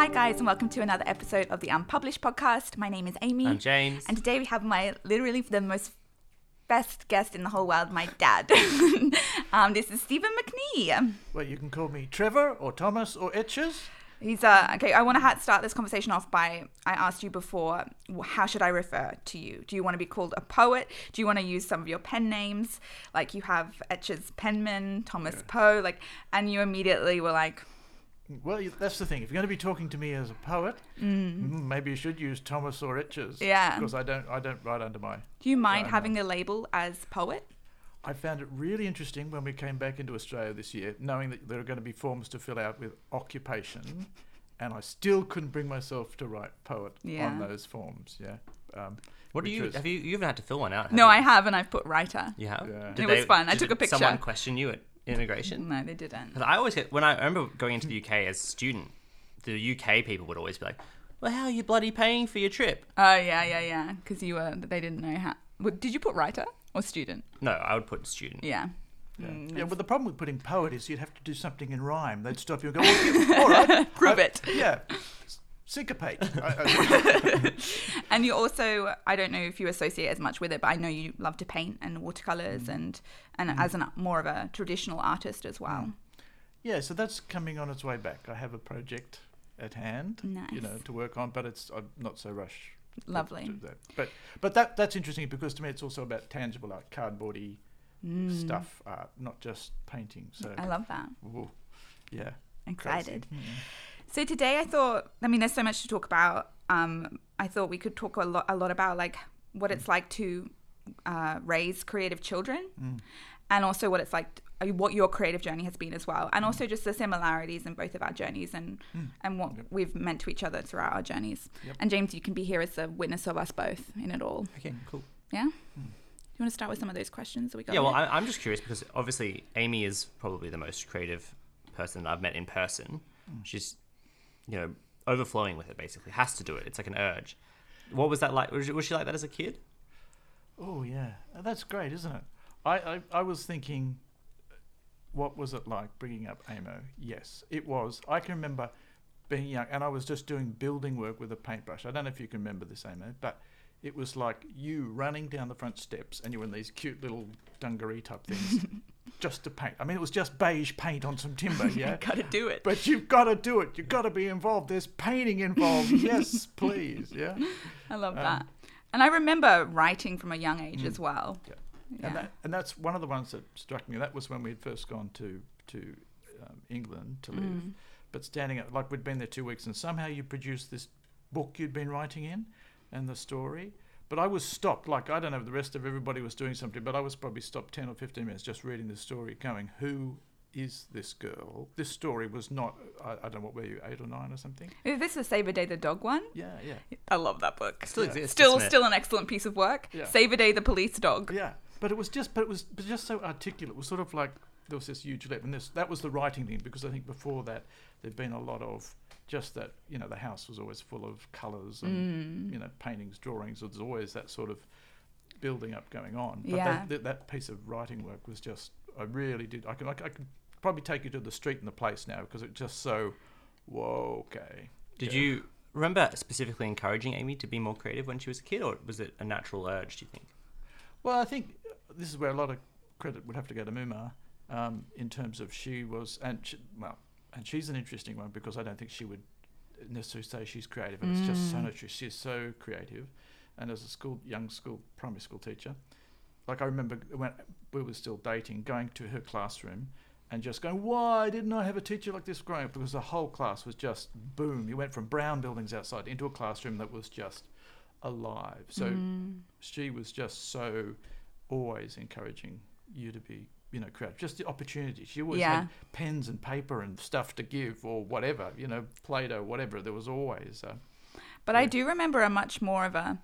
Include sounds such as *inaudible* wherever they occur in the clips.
Hi, guys, and welcome to another episode of the Unpublished podcast. My name is Amy. I'm James. And today we have my literally the most best guest in the whole world, my dad. *laughs* um, this is Stephen McNee. Well, you can call me Trevor or Thomas or Etches. He's uh okay. I want to ha- start this conversation off by I asked you before, how should I refer to you? Do you want to be called a poet? Do you want to use some of your pen names? Like you have Etches Penman, Thomas Poe, like, and you immediately were like, Well, that's the thing. If you're going to be talking to me as a poet, mm, maybe you should use Thomas or Etches. Yeah. Because I don't, I don't write under my. do you mind Right, having the label as poet? I found it really interesting when we came back into Australia this year, knowing that there are going to be forms to fill out with occupation, and I still couldn't bring myself to write poet Yeah. on those forms. Yeah. Um, what do you was- have you you haven't had to fill one out? Have No, you? I have, and I've put writer. You have. Yeah. Did It was fun. I took a picture. Someone question you at immigration. No, they didn't. 'Cause I always get when I remember going into the UK as a student, the UK people would always be like, "Well, how are you bloody paying for your trip?" Oh yeah, yeah, yeah. Because you were, they didn't know how. What, did you put writer or student? No, I would put student. Yeah. Yeah. Mm, yeah, but the problem with putting poet is you'd have to do something in rhyme. They'd stop you and go, well, you- *laughs* all right. *laughs* Prove I- it. Yeah. S- Syncopate. I- I- *laughs* And you also, I don't know if you associate as much with it, but I know you love to paint and watercolors and and as an more of a traditional artist as well. yeah, so that's coming on its way back. I have a project at hand, you know, to work on, but it's I'm not so rush. to Lovely. do that. But but that that's interesting because to me it's also about tangible art, cardboardy stuff art, not just painting. So Mm. I love that. ooh, yeah. Excited. crazy. So today I thought, I mean, there's so much to talk about. Um, I thought we could talk a lot, a lot about like what it's like to uh, raise creative children, and also what it's like, uh, what your creative journey has been as well, and also just the similarities in both of our journeys and hmm. and what we've meant to each other throughout our journeys. Yep. And James, you can be here as a witness of us both in it all. Okay, cool. Yeah. Hmm. Do you want to start with some of those questions that we got? Yeah, well, here? I, I'm just curious because obviously Amy is probably the most creative person I've met in person. Hmm. She's, you know, overflowing with it. Basically, has to do it. It's like an urge. What was that like? Was she, was she like that as a kid? Oh yeah, that's great, isn't it? I, I I was thinking, what was it like bringing up Amo? Yes, it was. I can remember being young, and I was just doing building work with a paintbrush. I don't know if you can remember this, Amo, but it was like you running down the front steps, and you were in these cute little dungaree type things, *laughs* just to paint. I mean, it was just beige paint on some timber, *laughs* yeah. gotta do it. But you've got to do it. You've got to be involved. There's painting involved. *laughs* yes, please. Yeah. I love um, that. And I remember writing from a young age as well. Yeah. Yeah. And, that, and that's one of the ones that struck me. That was when we'd first gone to to um, England to live. Mm. But standing up, like we'd been there two weeks, and somehow you produced this book you'd been writing in, and the story. But I was stopped. Like I don't know, if the rest of everybody was doing something, but I was probably stopped ten or fifteen minutes just reading the story, going, "Who is this girl?" This story was not. I, I don't know what were you, eight or nine or something? Is this the Saber Day the dog one? Yeah, yeah, I love that book. Still Yeah. exists. Still, still an excellent piece of work. Yeah. Saber Day the police dog. yeah. But it was just, but it was, but just so articulate. It was sort of like there was this huge leap, and this that was the writing thing because I think before that there'd been a lot of just that you know the house was always full of colours and Mm. you know paintings, drawings. There's always that sort of building up going on. But Yeah. that, that that piece of writing work was just I really did. I can I, could probably take you to the street and the place now because it's just so whoa okay. Did Yeah. you remember specifically encouraging Amy to be more creative when she was a kid, or was it a natural urge? Do you think? Well, I think this is where a lot of credit would have to go to Muma um, in terms of she was, and she, well, and she's an interesting one because I don't think she would necessarily say she's creative, and it's just so Mm. not true. She's so creative, and as a school, young school, primary school teacher, like I remember when we were still dating, going to her classroom. And just going, why didn't I have a teacher like this growing up? Because the whole class was just boom. You went from brown buildings outside into a classroom that was just alive. So Mm. she was just so always encouraging you to be, you know, creative. Just the opportunity. She always Yeah. had pens and paper and stuff to give or whatever, you know, Play-Doh, whatever. There was always. Uh, But I do remember a much more of a.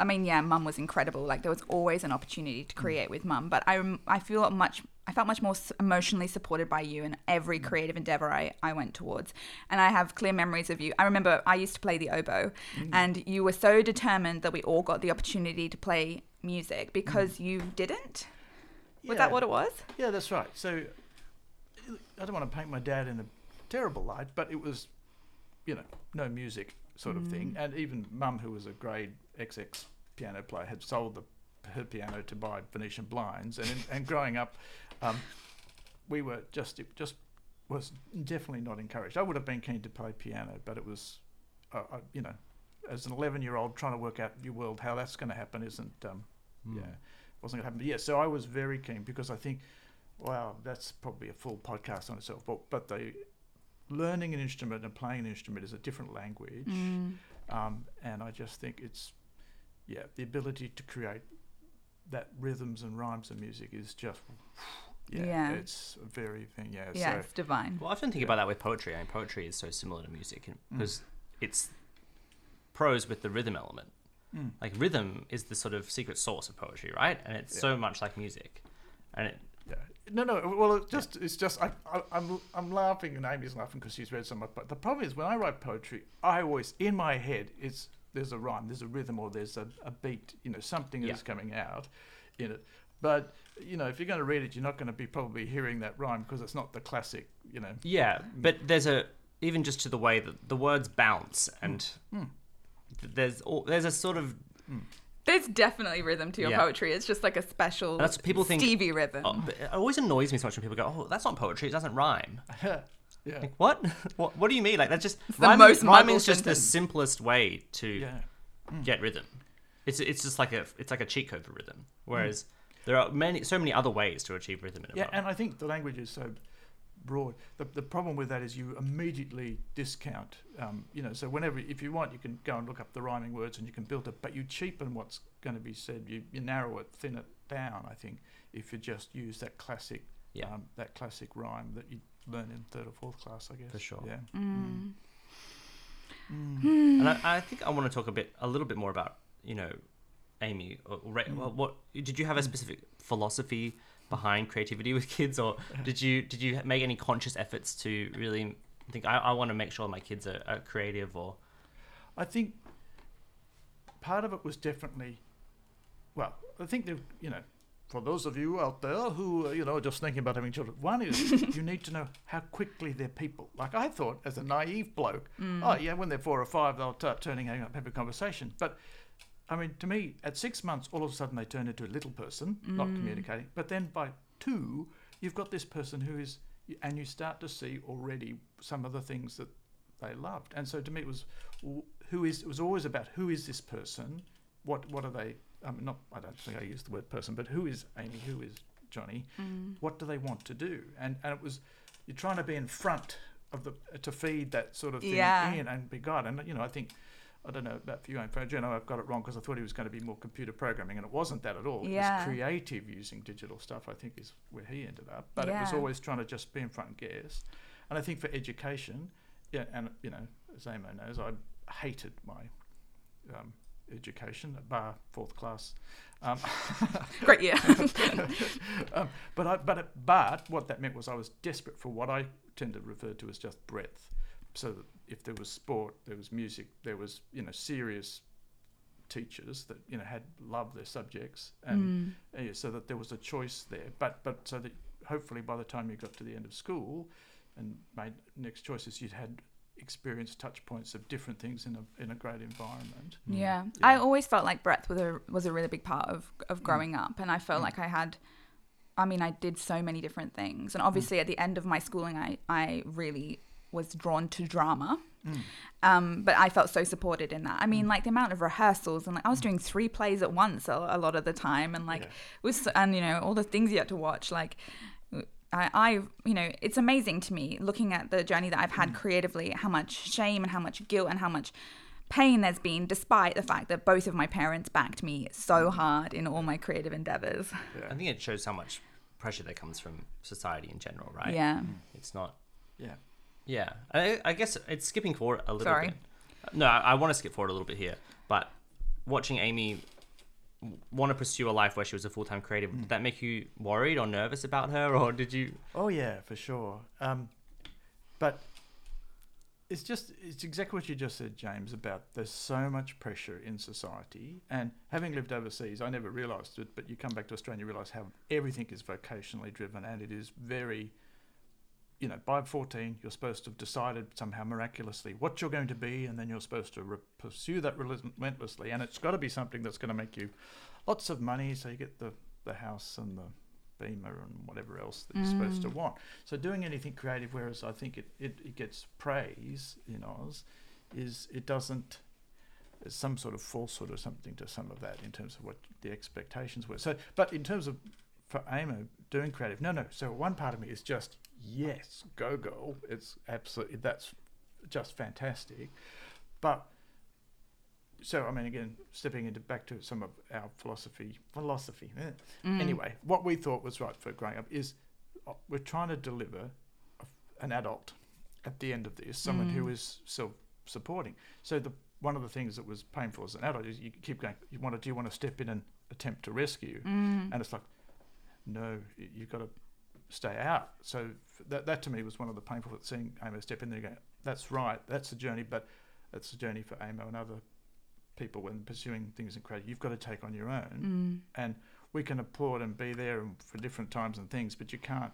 I mean, yeah, mum was incredible. Like there was always an opportunity to create with mum. But I, I feel much. I felt much more emotionally supported by you in every creative endeavor I, I went towards. And I have clear memories of you. I remember I used to play the oboe, and you were so determined that we all got the opportunity to play music because you didn't. Was that what it was? Yeah, that's right. So I don't want to paint my dad in a terrible light, but it was you know, no music sort of thing. And even mum, who was a grade XX piano player, had sold the, her piano to buy Venetian blinds. And, in, *laughs* and growing up, um, we were just, it just was definitely not encouraged. I would have been keen to play piano, but it was, uh, uh, you know, as an 11 year old trying to work out your world, how that's going to happen isn't, um, yeah, wasn't going to happen. But yeah, so I was very keen because I think, wow, that's probably a full podcast on itself. But, but the learning an instrument and playing an instrument is a different language. Mm. Um, and I just think it's, yeah, the ability to create that rhythms and rhymes and music is just, yeah, Yeah. it's a very thing. Yeah, Yeah, so it's divine. Well, I often think about that with poetry. I mean, poetry is so similar to music because it's prose with the rhythm element. Mm. Like rhythm is the sort of secret sauce of poetry, right? And it's so much like music. And it, Yeah. No, no. Well, it just it's just I, I I'm I'm laughing and Amy's laughing because she's read so much. But the problem is when I write poetry, I always in my head it's there's a rhyme, there's a rhythm, or there's a, a beat. You know, something Yeah. is coming out in it. But you know, if you're going to read it, you're not going to be probably hearing that rhyme because it's not the classic. You know. yeah, but there's a even just to the way that the words bounce and Mm. th- there's all, there's a sort of There's definitely rhythm to your Yeah. poetry. It's just like a special That's what people think- Stevie rhythm. oh, but it always annoys me so much when people go, "Oh, that's not poetry. It doesn't rhyme." *laughs* yeah. Like what? *laughs* what? What do you mean? Like that's just the rhyming, most rhyming Michael is just the sentence. simplest way to Yeah. Mm. get rhythm. It's it's just like a it's like a cheat code for rhythm. Mm. Whereas there are many so many other ways to achieve rhythm in a Yeah, poem. and I think the language is so broad. The, the problem with that is you immediately discount. Um, you know, so whenever, if you want, you can go and look up the rhyming words and you can build it, but you cheapen what's going to be said. You, you narrow it, thin it down. I think if you just use that classic, Yeah. um, that classic rhyme that you learn in third or fourth class, I guess. For sure. Yeah. Mm. And I, I think I want to talk a bit, a little bit more about, you know, Amy. Or, or, Ra- well, what did you have a specific philosophy behind creativity with kids, or did you did you make any conscious efforts to really think I, I want to make sure my kids are, are creative or I think part of it was definitely, well, I think that, you know, for those of you out there who, uh, you know, are just thinking about having children, one is *laughs* you need to know how quickly they're people. Like I thought, as a naive bloke, oh, yeah, when they're four or five, they'll start turning up, have a conversation. But I mean, to me, at six months, all of a sudden they turn into a little person, not communicating. But then by two, you've got this person who is, and you start to see already some of the things that they loved. And so to me, it was who is. It was always about who is this person? What what are they? Um, not I don't think I used the word person, but who is Amy? Who is Johnny? What do they want to do? And and it was you're trying to be in front of the to feed that sort of thing Yeah. in and be God. And you know, I think. I don't know about for you, and for Jenna, I've got it wrong because I thought he was going to be more computer programming, and it wasn't that at all. It was creative using digital stuff, I think, is where he ended up. But it was always trying to just be in front and guess. And I think for education, yeah, and you know, as Amo knows, I hated my um, education, bar fourth class. Um, *laughs* Great, yeah. *laughs* um, but I, but it, but what that meant was I was desperate for what I tend to refer to as just breadth. So that if there was sport, there was music, there was you know serious teachers that you know had loved their subjects, and uh, yeah, so that there was a choice there. But but so that hopefully by the time you got to the end of school and made next choices, you'd had experience touch points of different things in a in a great environment. Yeah. Yeah. I always felt like breadth was a was a really big part of Mm. of growing up, and I felt like I had. I mean, I did so many different things, Mm. and obviously at the end of my schooling, I I really was drawn to drama. Mm. Um, but I felt so supported in that. I mean, like the amount of rehearsals and like I was doing three plays at once a, a lot of the time, and like Yeah. was and you know all the things you had to watch, like. I, I, you know, it's amazing to me looking at the journey that I've Mm. had creatively, how much shame and how much guilt and how much pain there's been, despite the fact that both of my parents backed me so hard in all my creative endeavors. Yeah. I think it shows how much pressure that comes from society in general, right? Yeah. It's not. yeah. Yeah, I, I guess it's skipping forward a little Sorry. bit. No, I, I want to skip forward a little bit here, but watching Amy want to pursue a life where she was a full time creative, did that make you worried or nervous about her, or did you? Oh yeah, for sure. Um, but it's just it's exactly what you just said, James. About there's so much pressure in society, and having lived overseas, I never realised it. But you come back to Australia, you realise how everything is vocationally driven, and it is very you know, by 14, you're supposed to have decided somehow miraculously what you're going to be, and then you're supposed to re- pursue that relentlessly. And it's got to be something that's going to make you lots of money, so you get the, the house and the Beamer and whatever else that you're supposed to Mm. want. So doing anything creative, whereas I think it, it, it gets praise in Oz, is it doesn't. There's some sort of falsehood or something to some of that in terms of what the expectations were. So, but in terms of for AMO doing creative, no, no. So one part of me is just yes, go girl. It's absolutely that's just fantastic. But so I mean, again, stepping into back to some of our philosophy, philosophy. eh. Mm. Anyway, what we thought was right for growing up is uh, we're trying to deliver a, an adult at the end of this, someone who Mm. is self-supporting. So the one of the things that was painful as an adult is you keep going. You want to do you want to step in and attempt to rescue, Mm. and it's like, no, you've got to stay out. So that that to me was one of the painful seeing Amo step in there. and Go, that's right, that's a journey, but that's a journey for Amo and other people when pursuing things in creative. You've got to take on your own Mm. and we can applaud and be there for different times and things, but you can't.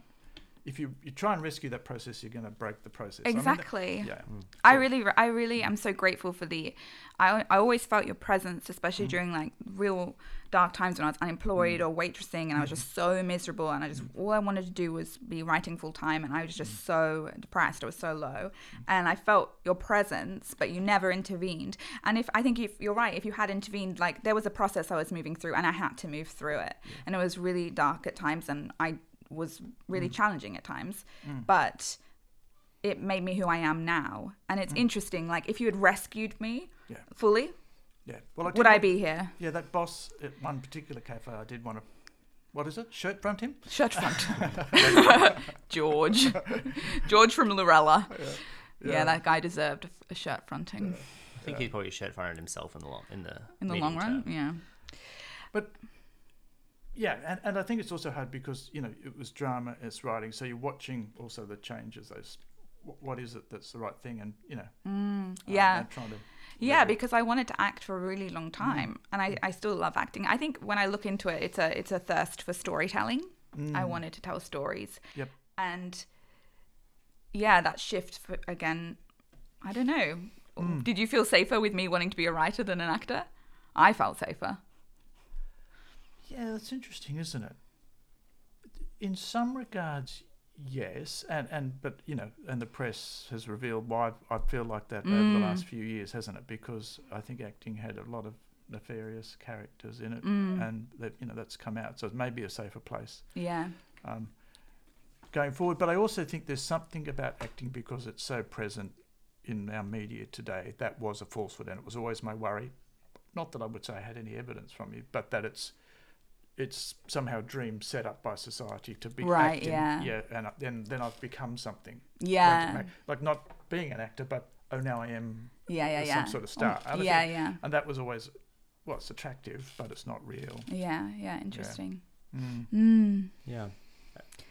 If you, you try and rescue that process, you're going to break the process. I mean, that- Exactly. yeah. I really, I really am so grateful for the. I, I always felt your presence, especially Mm. during like real dark times when I was unemployed or waitressing, and I was Mm. just so miserable, and I just all I wanted to do was be writing full time, and I was Mm. just so depressed. I was so low, and I felt your presence, but you never intervened. And if I think if you're right, if you had intervened, like there was a process I was moving through, and I had to move through it, and it was really dark at times, and I was really challenging at times, Mm. but it made me who I am now. And it's interesting. Like if you had rescued me Yeah. fully, Yeah. Well, I would I want- be here? Yeah, that boss at one particular cafe, I did want to. What is it? Shirt front him? Shirt front. *laughs* *laughs* George. George from Lorella. Yeah. that guy deserved a- a shirt fronting I think he probably shirt fronted himself in the long in the in the long run. term. Yeah. But yeah, and, and I think it's also hard because you know it was drama, it's writing, so you're watching also the changes. Those, wh- what is it that's the right thing, and you know, mm, um, Yeah. and trying to Yeah, because I wanted to act for a really long mm. time, and I, I still love acting. I think when I look into it, it's a it's a thirst for storytelling. Mm. I wanted to tell stories, Yep. and yeah, that shift for, again. I don't know. Did you feel safer with me wanting to be a writer than an actor? I felt safer. Yeah, that's interesting, isn't it? In some regards, yes, and, and but you know, and the press has revealed why I feel like that over the last few years, hasn't it? Because I think acting had a lot of nefarious characters in it, and that you know that's come out, so it may be a safer place Yeah. um, going forward. But I also think there's something about acting because it's so present in our media today. That was a falsehood, and it was always my worry. Not that I would say I had any evidence from you, but that it's it's somehow dream set up by society to be Right, acting. yeah. yeah, and then then I've become something. Yeah. Like, like not being an actor, but oh now I am Yeah, yeah, some yeah. sort of star. And I yeah, think- yeah. and that was always well, it's attractive, but it's not real. Yeah, yeah, interesting. Mm. Mm. Yeah,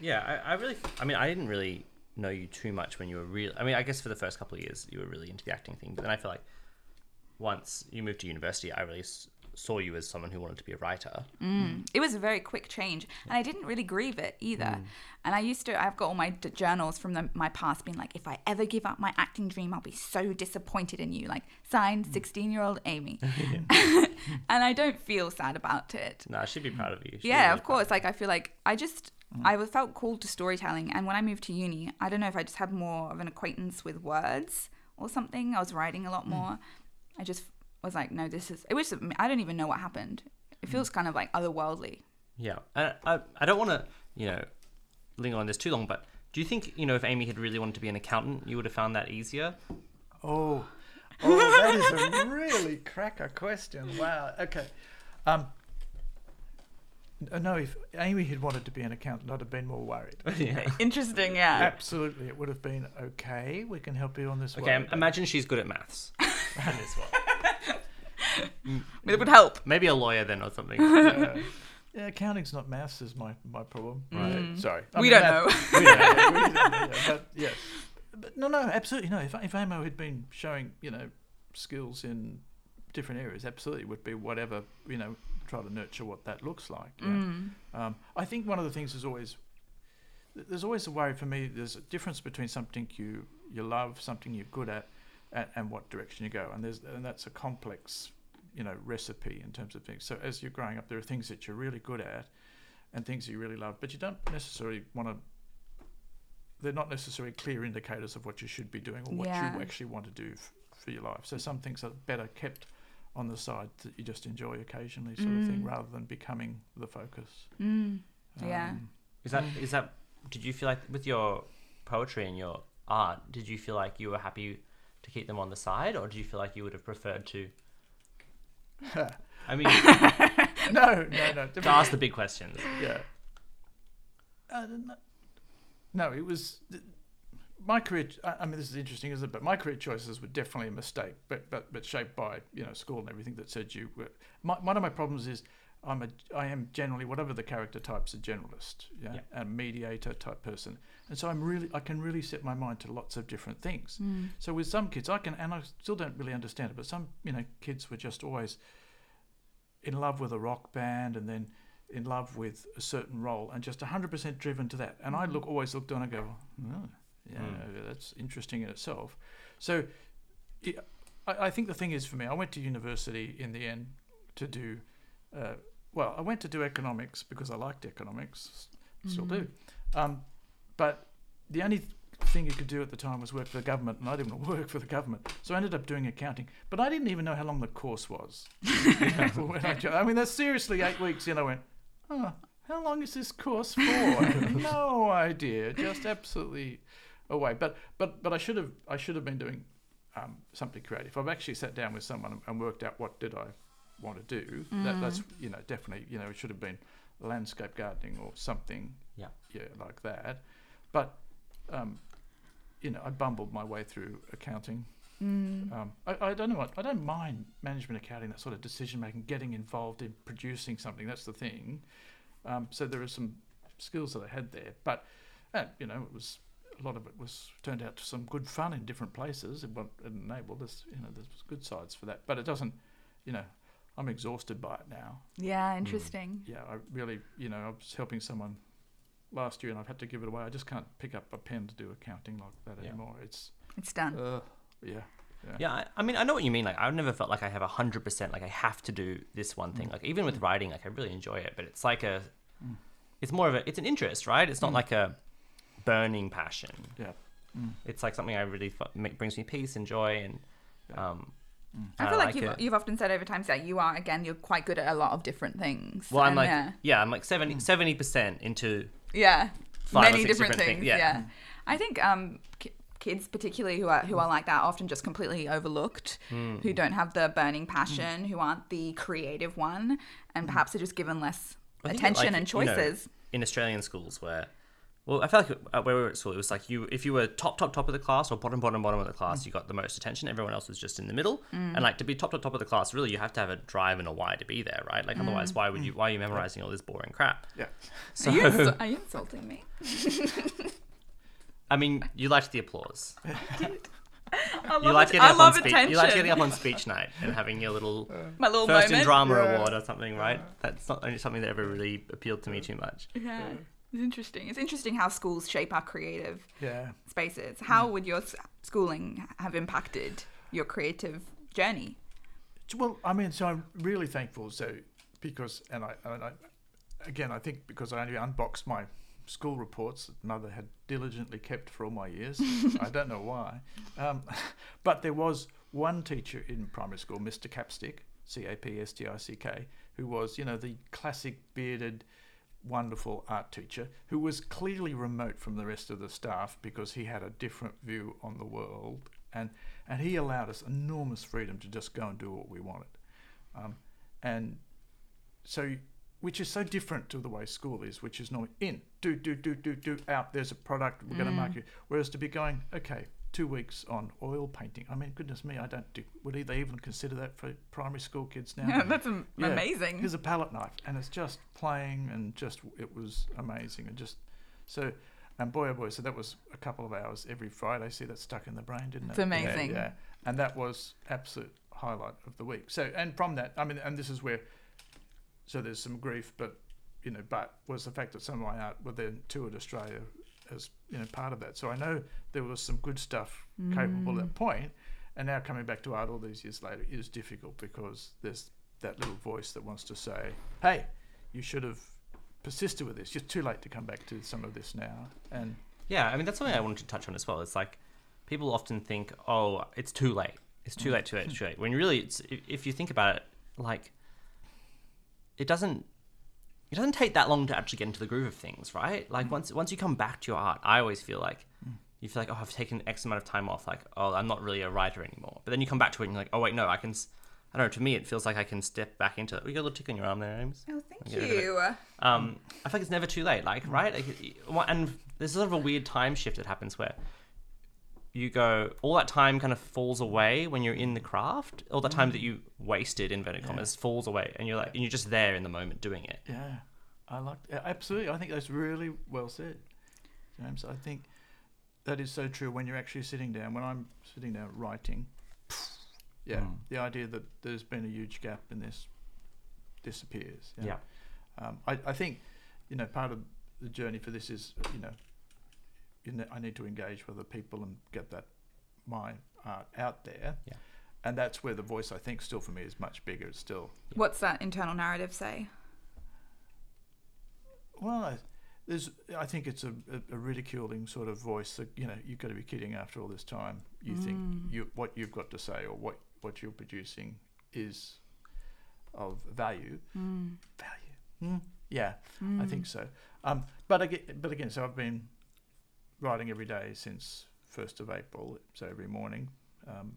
yeah. I, I really, I mean, I didn't really know you too much when you were real. I mean, I guess for the first couple of years you were really into the acting thing, but then I feel like once you moved to university, I really s- saw you as someone who wanted to be a writer. Mm. It was a very quick change, and I didn't really grieve it either. Mm. And I used to, I've got all my d- journals from the, my past being like, if I ever give up my acting dream, I'll be so disappointed in you. Like, signed, mm. 16 year old Amy. *laughs* *laughs* and I don't feel sad about it. No, I should be proud of you. Should Yeah, of course. Like, I feel like I just, mm. I felt called to storytelling. And when I moved to uni, I don't know if I just had more of an acquaintance with words or something. I was writing a lot more. I just was like, no, this is, it was, I don't even know what happened. It feels kind of like otherworldly. Yeah, I, I, I don't want to, you know, linger on this too long, but do you think, you know, if Amy had really wanted to be an accountant, you would have found that easier? Oh, oh, that is a really cracker question. Wow. Okay. Um, no, if Amy had wanted to be an accountant, I'd have been more worried. *laughs* yeah. *laughs* Interesting, yeah. Absolutely, it would have been okay. We can help you on this. Okay, way, but- imagine she's good at maths. *laughs* That is what. *laughs* It would help. Maybe a lawyer then or something. uh, *laughs* yeah, accounting's not maths is my, my problem. Right. Uh, sorry, We don't know. we don't know. We don't know, yeah, but yes, but no, no, absolutely no. If if Amo had been showing you know skills in different areas, absolutely would be whatever you know. Try to nurture what that looks like. Yeah. Mm. Um, I think one of the things is always there's always a worry for me. There's a difference between something you you love, something you're good at, and, and what direction you go. And there's and that's a complex, you know, recipe in terms of things. So as you're growing up, there are things that you're really good at, and things you really love, but you don't necessarily want to. They're not necessarily clear indicators of what you should be doing or what Yeah. you actually want to do f- for your life. So some things are better kept on the side that you just enjoy occasionally, sort of thing, Mm. rather than becoming the focus. Mm. Yeah. Um, Is that is that? Did you feel like with your poetry and your art, did you feel like you were happy to keep them on the side, or do you feel like you would have preferred to? I mean, *laughs* no, no, no. *laughs* to ask the big questions. yeah. Uh, no, no, it was my career. I I mean, this is interesting, isn't it? But my career choices were definitely a mistake, but but but shaped by you know school and everything that said you were. My, one of my problems is I'm a I am generally whatever the character type's a generalist, yeah, Yeah. a mediator type person, and so I'm really I can really set my mind to lots of different things. Mm. So with some kids, I can, and I still don't really understand it, but some, you know, kids were just always in love with a rock band and then in love with a certain role and just 100% driven to that. And I look always looked on and go, oh, yeah, Mm. that's interesting in itself. So it, I, I think the thing is for me, I went to university in the end to do, uh, well, I went to do economics because I liked economics, still do. Um, but the only thing you could do at the time was work for the government, and I didn't want to *laughs* work for the government. So I ended up doing accounting. But I didn't even know how long the course was. *laughs* *laughs* I, I mean, that's seriously eight weeks. Know, I went, oh, how long is this course for? No idea. Just absolutely away. But but but I should have I should have been doing um, something creative. I've actually sat down with someone and worked out what did I want to do. That, that's you know definitely you know it should have been landscape gardening or something. Yeah. Yeah, like that. But um, you know, I bumbled my way through accounting. Mm. Um, I, I don't know what I don't mind management accounting, that sort of decision making, getting involved in producing something. That's the thing. Um, so there are some skills that I had there, but uh, you know, it was a lot of it was turned out to some good fun in different places. It, it enabled us, you know, there's good sides for that, but it doesn't, you know, I'm exhausted by it now. Yeah, interesting. Yeah, I really, you know, I was helping someone last year and I've had to give it away. I just can't pick up a pen to do accounting like that Yeah. anymore. It's, It's done. uh, yeah. Yeah, I, I mean, I know what you mean. Like, I've never felt like I have hundred percent. Like, I have to do this one thing. Like, even with writing, like, I really enjoy it, but it's like a, Mm. it's more of a, it's an interest, right? It's not Mm. like a burning passion. Yeah. Mm. It's like something I really f- brings me peace and joy, and Yeah. um, Mm. I feel like, like you've, you've often said over time that you are again you're quite good at a lot of different things. well, I'm like, yeah, yeah, I'm like 70 percent into yeah, many different, different things. things, Yeah. yeah. I think um, ki- kids particularly who are who are like that are often just completely overlooked, Hmm. who don't have the burning passion, who aren't the creative one, and perhaps are just given less I attention like, and you know, choices. in Australian schools where, well, I felt like uh, where we were at school, it was like you if you were top top top of the class or bottom bottom bottom of the Mm. class, you got the most attention. Everyone else was just in the middle, and like to be top top top of the class, really, you have to have a drive and a why to be there, right? Like otherwise, why would you? Why are you memorizing all this boring crap? Yeah. So *laughs* are, you insu- are you insulting me? *laughs* I mean, you liked the applause. *laughs* I love, You liked it- getting I up love on speech. attention. You liked getting up on speech night and having your little My little first moment. in drama Yeah. award or something, right? That's not only something that ever really appealed to me too much. Yeah, it's interesting. It's interesting how schools shape our creative Yeah. spaces. How would your schooling have impacted your creative journey? Well, I mean, so I'm really thankful. So because, and I, and I again, I think because I only unboxed my school reports that mother had diligently kept for all my years. *laughs* I don't know why, um, *laughs* but there was one teacher in primary school, Mr. Capstick, C A P S T I C K, who was, you know, the classic bearded. Wonderful art teacher who was clearly remote from the rest of the staff because he had a different view on the world, and and he allowed us enormous freedom to just go and do what we wanted, um, and so which is so different to the way school is, which is normally in do do do do do out. There's a product we're going to mark you. Whereas to be going okay, two weeks on oil painting. I mean, goodness me, I don't do. Would they even consider that for primary school kids now? *laughs* Yeah, that's am- Yeah. amazing. Here's a palette knife, and it's just playing, and just it was amazing, and just so. And boy, oh boy, so that was a couple of hours every Friday. See, that stuck in the brain, didn't it? It's it? amazing. Yeah, yeah. and that was absolute highlight of the week. So, and from that, I mean, and this is where, so there's some grief, but you know, but was the fact that some of my art were then toured Australia as you know part of that. So I know there was some good stuff capable Mm. at that point, and now coming back to art all these years later is difficult because there's that little voice that wants to say, "Hey, you should have persisted with this. You're too late to come back to some of this now." And Yeah, I mean that's something I wanted to touch on as well. It's like people often think, "Oh, it's too late. It's too late. Too late. Too late." When really, it's if if you think about it, like it doesn't. It doesn't take that long to actually get into the groove of things, right? Like once once you come back to your art, I always feel like you feel like, oh, I've taken X amount of time off. Like, oh, I'm not really a writer anymore. But then you come back to it and you're like, oh wait, no, I can. I don't know. To me, it feels like I can step back into it. We got a little tick on your arm there, Ames. Oh, thank Get rid of it. you. Um, I feel like it's never too late, like right? Like, and there's sort of a weird time shift that happens where you go, all that time kind of falls away when you're in the craft. All the time that you wasted, in inverted commas, falls away, and you're like, and you're just there in the moment doing it. Yeah, I like yeah, absolutely. I think that's really well said, James. I think that is so true when you're actually sitting down. When I'm sitting down writing, yeah, Mm. the idea that there's been a huge gap in this disappears. Yeah. Um, I, I think, you know, part of the journey for this is, you know, you know, I need to engage with the people and get that my art out there. Yeah. And that's where the voice, I think, still for me is much bigger. It's still What's that internal narrative say? Well, I, there's. I think it's a, a, a ridiculing sort of voice that you know you've got to be kidding. After all this time, you think you what you've got to say or what what you're producing is of value. Value. Hmm? Yeah, I think so. Um, but again, but again, so I've been writing every day since first of April. So every morning. Um,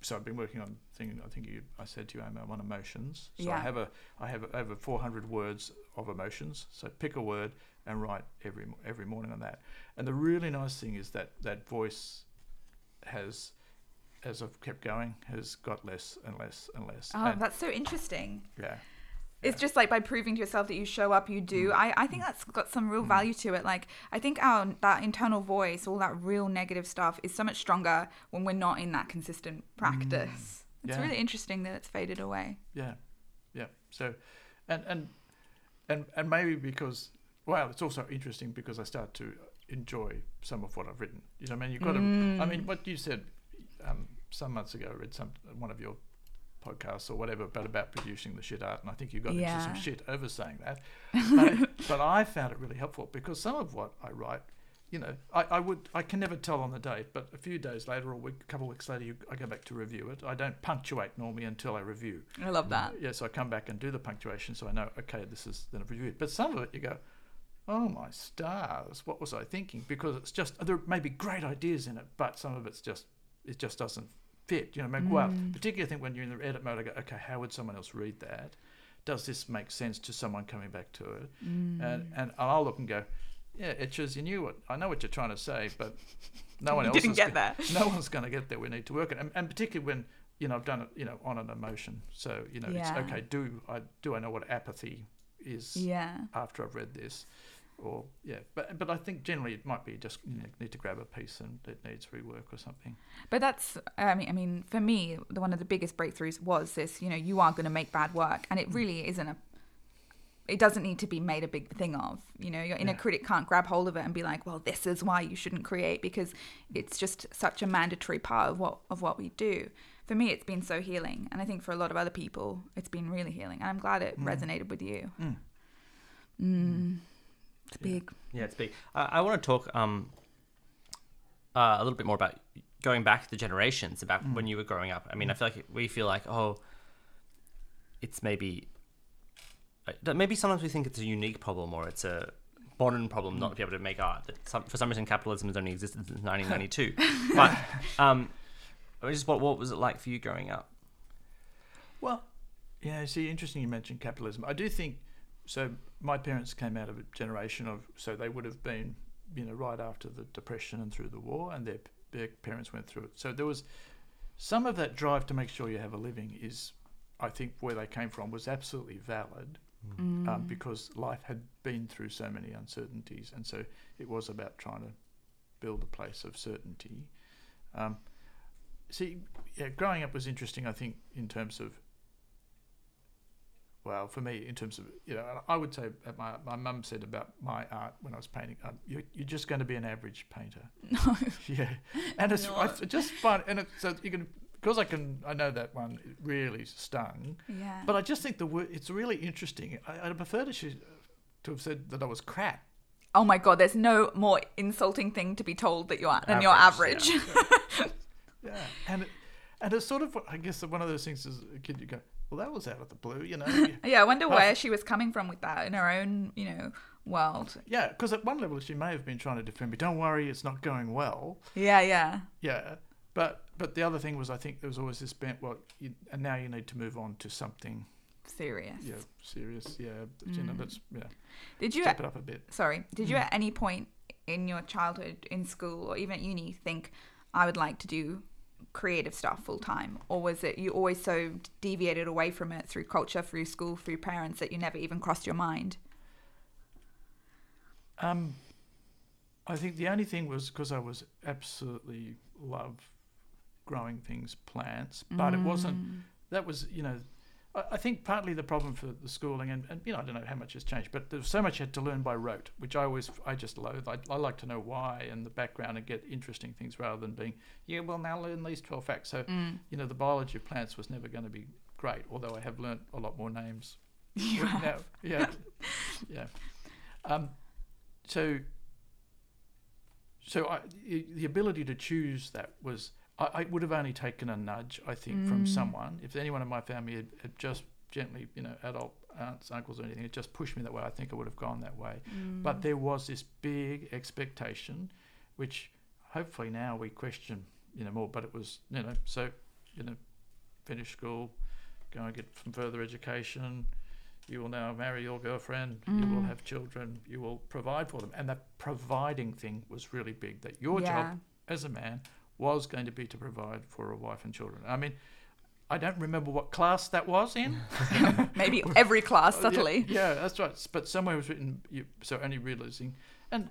so I've been working on thing. I think you, I said to you, I'm on emotions. So I have a, I have over 400 words of emotions. So pick a word and write every every morning on that. And the really nice thing is that that voice has, as I've kept going, has got less and less and less. Oh, and, that's so interesting. yeah, It's just like by proving to yourself that you show up, you do. Mm. I, I think that's got some real value to it. Like I think our that internal voice, all that real negative stuff, is so much stronger when we're not in that consistent practice. It's Mm. Yeah. really interesting that it's faded away. Yeah, yeah. So, and and and and maybe because well, it's also interesting because I start to enjoy some of what I've written. You know, I mean, you've got to. I mean, what you said um, some months ago, I read some one of your podcasts or whatever, but about producing the shit art, and I think you got into some shit over saying that. But, *laughs* but I found it really helpful because some of what I write. You know, I, I would I can never tell on the date, but a few days later or a week, a couple of weeks later, you, I go back to review it. I don't punctuate normally until I review. I love that. Yeah, so I come back and do the punctuation so I know, okay, this is then I've reviewed. But some of it you go, oh my stars, what was I thinking? Because it's just, there may be great ideas in it, but some of it's just, it just doesn't fit. You know, mean, well, mm. particularly I think when you're in the edit mode, I go, okay, how would someone else read that? Does this make sense to someone coming back to it? And, mm. and I'll look and go, yeah, Etches, you knew what, I know what you're trying to say, but no *laughs* one else didn't get go- there. no one's going to get there. We need to work it, and, and particularly when you know I've done it, you know, on an emotion. So you know, Yeah. it's okay. Do I do I know what apathy is Yeah. after I've read this, or yeah, but but I think generally it might be just you know, need to grab a piece and it needs rework or something. But that's, I mean, I mean, for me, the, one of the biggest breakthroughs was this. You know, you are going to make bad work, and it Mm. really isn't a. It doesn't need to be made a big thing of. You know, your inner Yeah. critic can't grab hold of it and be like, "Well, this is why you shouldn't create," because it's just such a mandatory part of what of what we do. For me, it's been so healing, and I think for a lot of other people, it's been really healing. And I'm glad it resonated with you. Mm. Mm. It's Yeah. big. Yeah, it's big. I, I want to talk um, uh, a little bit more about going back to the generations about when you were growing up. I mean, I feel like we feel like oh, it's maybe uh, maybe sometimes we think it's a unique problem or it's a modern problem not to be able to make art. That some, for some reason capitalism has only existed since *laughs* 1992. *laughs* but um, it was just what what was it like for you growing up? Well, yeah. See, interesting you mentioned capitalism. I do think so. My parents came out of a generation of so they would have been you know right after the depression and through the war, and their their parents went through it. So there was some of that drive to make sure you have a living is, I think, where they came from was absolutely valid. Um, because life had been through so many uncertainties, and so it was about trying to build a place of certainty. Um, see, yeah, growing up was interesting. I think in terms of well, for me, in terms of you know, I would say my my mum said about my art when I was painting, um, you're, you're just going to be an average painter. *laughs* No. Yeah, and it's. I just fun, and it's so you can because I can I know that one really stung, Yeah. but I just think the word it's really interesting. I, I prefer to she, to have said that I was crap. oh my god, there's no more insulting thing to be told that you're than you're Average, average. *laughs* Yeah, and it, and it's sort of I guess one of those things is, a kid you go, well, that was out of the blue, you know. *laughs* Yeah, I wonder where she was coming from with that in her own, you know, world. yeah, because at one level she may have been trying to defend me. Don't worry, it's not going well. Yeah, yeah. Yeah, but but the other thing was I think there was always this bent. Well, you, and now you need to move on to something Serious. yeah serious. Yeah, you know Mm. that's yeah Did you step it up a bit. sorry, did you at any point in your childhood in school or even at uni think I would like to do creative stuff full time or was it you always so deviated away from it through culture, through school, through parents that you never even crossed your mind? Um, I think the only thing was because I was absolutely love growing things, plants, but it wasn't. Mm. That was you know. I think partly the problem for the schooling, and, and you know, I don't know how much has changed, but there's so much you had to learn by rote, which I always, I just loathe. I, I like to know why and the background and get interesting things rather than being, yeah, well, now learn these 12 facts. So, Mm. you know, the biology of plants was never going to be great, although I have learnt a lot more names *laughs* You have. now, yeah, yeah. Um, so, so i- the ability to choose that was I, I would have only taken a nudge, I think, from Mm. someone. If anyone in my family had, had just gently, you know, adult aunts, uncles, or anything, had just pushed me that way, I think I would have gone that way. Mm. But there was this big expectation, which hopefully now we question, you know, more. But it was, you know, so, you know, finish school, go and get some further education. You will now marry your girlfriend. You will Mm. have children. You will provide for them, and that providing thing was really big. That your yeah. job as a man was going to be to provide for a wife and children. I mean, I don't remember what class that was in. *laughs* Maybe every class Oh, *laughs* yeah, subtly. Yeah, that's right. But somewhere it was written, you, so only realizing, and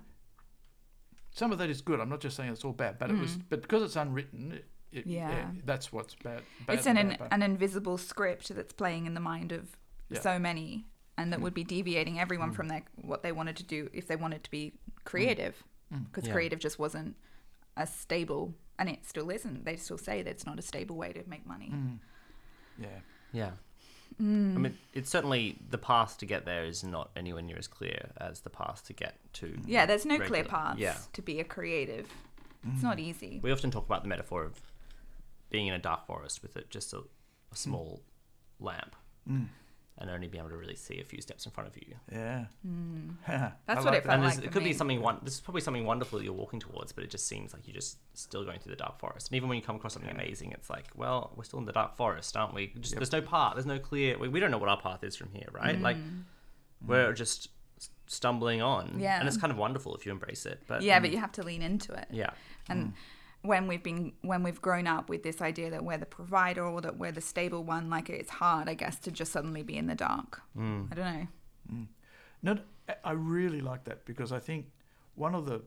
some of that is good. I'm not just saying it's all bad, but it was, Mm. but because it's unwritten, it, it, Yeah. that's what's bad. bad it's an, about an, an invisible script that's playing in the mind of Yeah. so many and that Mm. would be deviating everyone Mm. from their what they wanted to do if they wanted to be creative Mm. because Yeah. creative just wasn't a stable and it still isn't they still say that it's not a stable way to make money Mm. Yeah. Yeah. Mm. I mean, it's certainly the path to get there is not anywhere near as clear as the path to get to. yeah there's no clear path Yeah. to be a creative it's Mm. not easy We often talk about the metaphor of being in a dark forest with it just a, a small lamp Mm. And only being able to really see a few steps in front of you. Yeah. Mm. *laughs* I That's what like it that. felt and there's, like it could me. be something one. This is probably something wonderful that you're walking towards, but it just seems like you're just still going through the dark forest. And even when you come across something Yeah. amazing, it's like, well, we're still in the dark forest, aren't we? Just, Yep. There's no path. There's no clear. We, we don't know what our path is from here, right? Like Mm. we're just stumbling on. Yeah. And it's kind of wonderful if you embrace it. But yeah but you have to lean into it yeah, and Mm. When we've been when we've grown up with this idea that we're the provider or that we're the stable one like it's hard i guess to just suddenly be in the dark Mm. i don't know Mm. No, I- really like that because I think one of the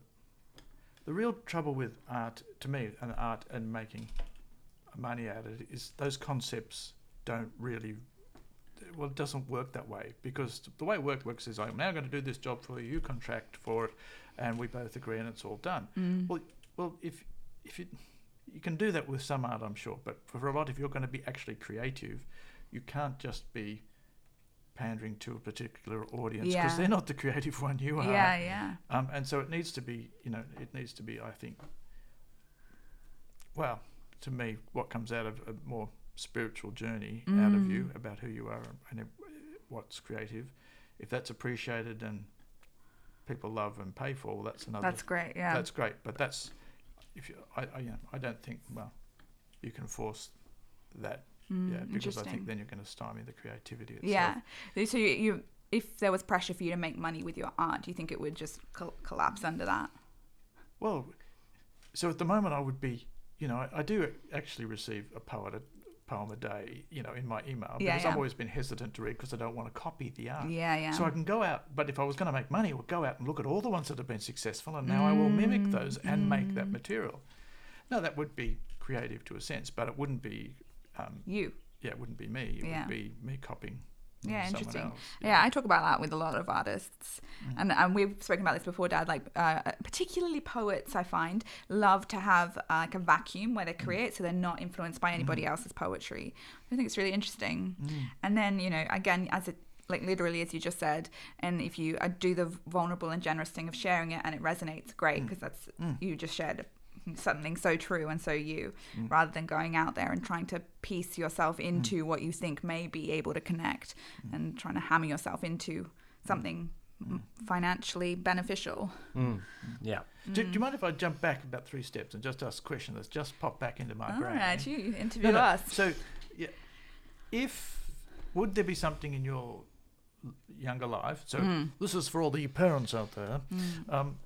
the real trouble with art, to me, and art and making money out of it is those concepts don't really. Well, it doesn't work that way because the way work works is I'm now going to do this job for you, you contract for it, and we both agree and it's all done. mm. Well, well, if if you you can do that with some art, I'm sure, but for a lot, if you're going to be actually creative, you can't just be pandering to a particular audience because Yeah. they're not the creative one you are. yeah yeah Um, and so it needs to be, you know, it needs to be, I think, well, to me, what comes out of a more spiritual journey out of you Mm. about who you are and what's creative, if that's appreciated and people love and pay for, well, that's another that's great yeah that's great, but that's if you, I, I, you know, I don't think well, you can force that, Mm, yeah, because I think then you're going to stymie the creativity itself. yeah. So you, you if there was pressure for you to make money with your art do you think it would just col- collapse under that? Well, so at the moment I would be, you know, I, I do actually receive a poet poem a day, you know, in my email Yeah, because yeah. I've always been hesitant to read because I don't want to copy the art. yeah yeah So I can go out, but if I was going to make money, I would go out and look at all the ones that have been successful, and now I will mimic Mm, those and make that mm. material. Now that would be creative to a sense, but it wouldn't be, um, you yeah, it wouldn't be me. It Yeah. would be me copying Yeah, interesting. else. Yeah, I talk about that with a lot of artists, mm-hmm. and and we've spoken about this before, Dad. Like, uh, uh, particularly poets, I find love to have uh, like a vacuum where they mm. create, so they're not influenced by anybody mm-hmm. else's poetry. I think it's really interesting. Mm. And then you know, again, as it like literally as you just said, and if you uh, do the vulnerable and generous thing of sharing it and it resonates, great, mm. because that's you just shared something so true and so you mm. rather than going out there and trying to piece yourself mm. into what you think may be able to connect mm. and trying to hammer yourself into something m financially beneficial. Mm. Yeah. Do, do you mind if I jump back about three steps and just ask a question that's just popped back into my All brain? right, you interview No, no. us. So, yeah, if would there be something in your younger life? So Mm. this is for all the parents out there um,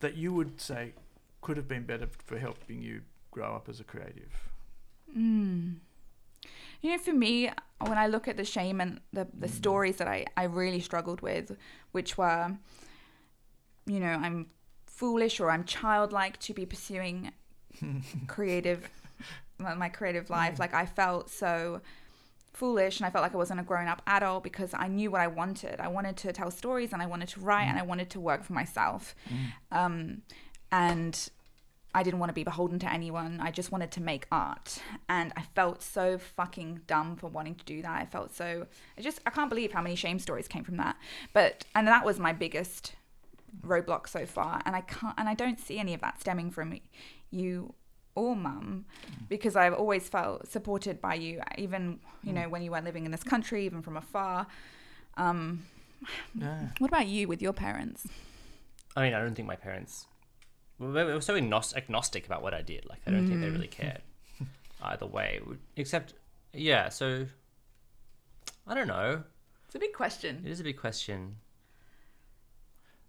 that you would say could have been better for helping you grow up as a creative. Mm. You know, for me, when I look at the shame and the, the stories that I, I really struggled with, which were, you know, I'm foolish or I'm childlike to be pursuing *laughs* creative, my creative life. Like I felt so foolish and I felt like I wasn't a grown up adult because I knew what I wanted. I wanted to tell stories and I wanted to write and I wanted to work for myself. Um, and I didn't want to be beholden to anyone. I just wanted to make art. And I felt so fucking dumb for wanting to do that. I felt so I just I can't believe how many shame stories came from that. But and that was my biggest roadblock so far. And I can't and I don't see any of that stemming from you or mum because I've always felt supported by you even you know when you weren't living in this country even from afar. Um Yeah. what about you with your parents? I mean, I don't think my parents well, they were so agnostic about what I did. Like, I don't think they really cared either way. Except, yeah. So, I don't know. It's a big question. It is a big question.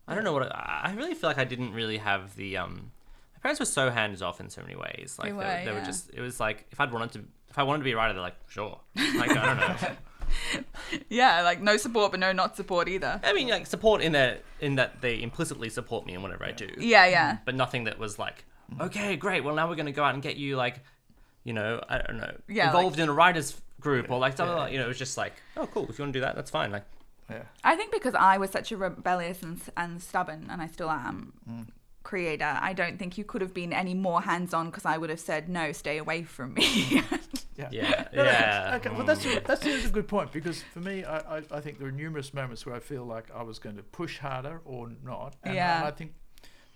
I don't know what I, I really feel like I didn't really have the um. My parents were so hands off in so many ways. Like They they, were, they were yeah. just. It was like if I'd wanted to, if I wanted to be a writer, they're like, sure. Like I don't know. *laughs* *laughs* Yeah, like no support but no not support either. I mean, like support in that in that they implicitly support me in whatever I do. Yeah, yeah. Mm. But nothing that was like, okay, great. Well, now we're gonna go out and get you like, you know, I don't know, Yeah, involved in a writers group or like, blah, blah, blah. Yeah. you know, it was just like, oh, cool. If you want to do that, that's fine. Like, Yeah. I think because I was such a rebellious and, and stubborn, and I still am, mm. Creator, I don't think you could have been any more hands on because I would have said, no, stay away from me. *laughs* Yeah. yeah, No, no, yeah. Okay, well, mm. *laughs* that's a, that's a good point because for me, I, I, I think there are numerous moments where I feel like I was going to push harder or not. And Yeah. I think,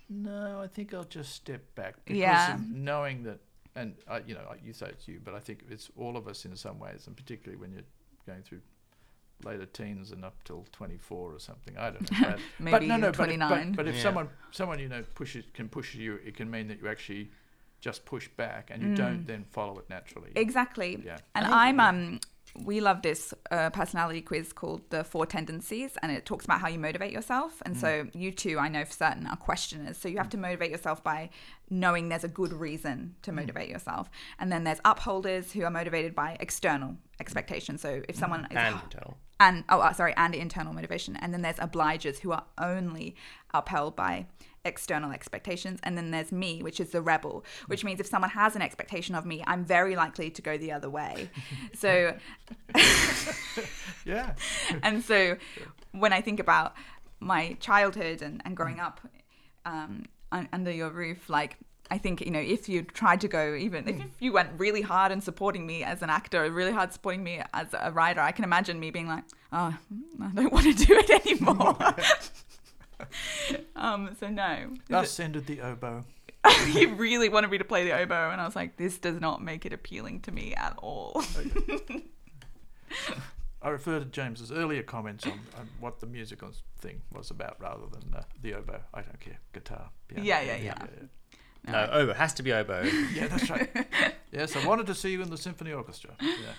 no, I think I'll just step back because Yeah. of knowing that, and I, you know, you say it's you, but I think it's all of us in some ways, and particularly when you're going through later teens and up till 24 or something. I don't *laughs* know. But, Maybe but no, no, but if, 29. but, but if Yeah. someone, someone you know pushes can push you, it can mean that you actually just push back and you don't then follow it naturally. exactly. Yeah. And I think- I'm um we love this uh, personality quiz called the four tendencies and it talks about how you motivate yourself. And so you two i know for certain are questioners. So you have to motivate yourself by knowing there's a good reason to motivate yourself. And then there's upholders who are motivated by external expectations. So if someone is and internal. and oh uh, sorry and internal motivation. And then there's obligers who are only upheld by external expectations and then there's me which is the rebel which means if someone has an expectation of me i'm very likely to go the other way *laughs* so *laughs* Yeah. *laughs* and so when i think about my childhood and, and growing up um, under your roof like I think you know if you tried to go even if you went really hard in supporting me as an actor, really hard supporting me as a writer, I can imagine me being like, oh, I don't want to do it anymore. *laughs* um, so no, Thus ended the oboe. *laughs* he really wanted me to play the oboe, and I was like, this does not make it appealing to me at all. I refer to James's earlier comments on, on what the musical thing was about rather than uh, the oboe. I don't care. Guitar, piano. Yeah, yeah, yeah. No, oboe has to be oboe. *laughs* Yeah, that's right. yes, I wanted to see you in the symphony orchestra. Yeah.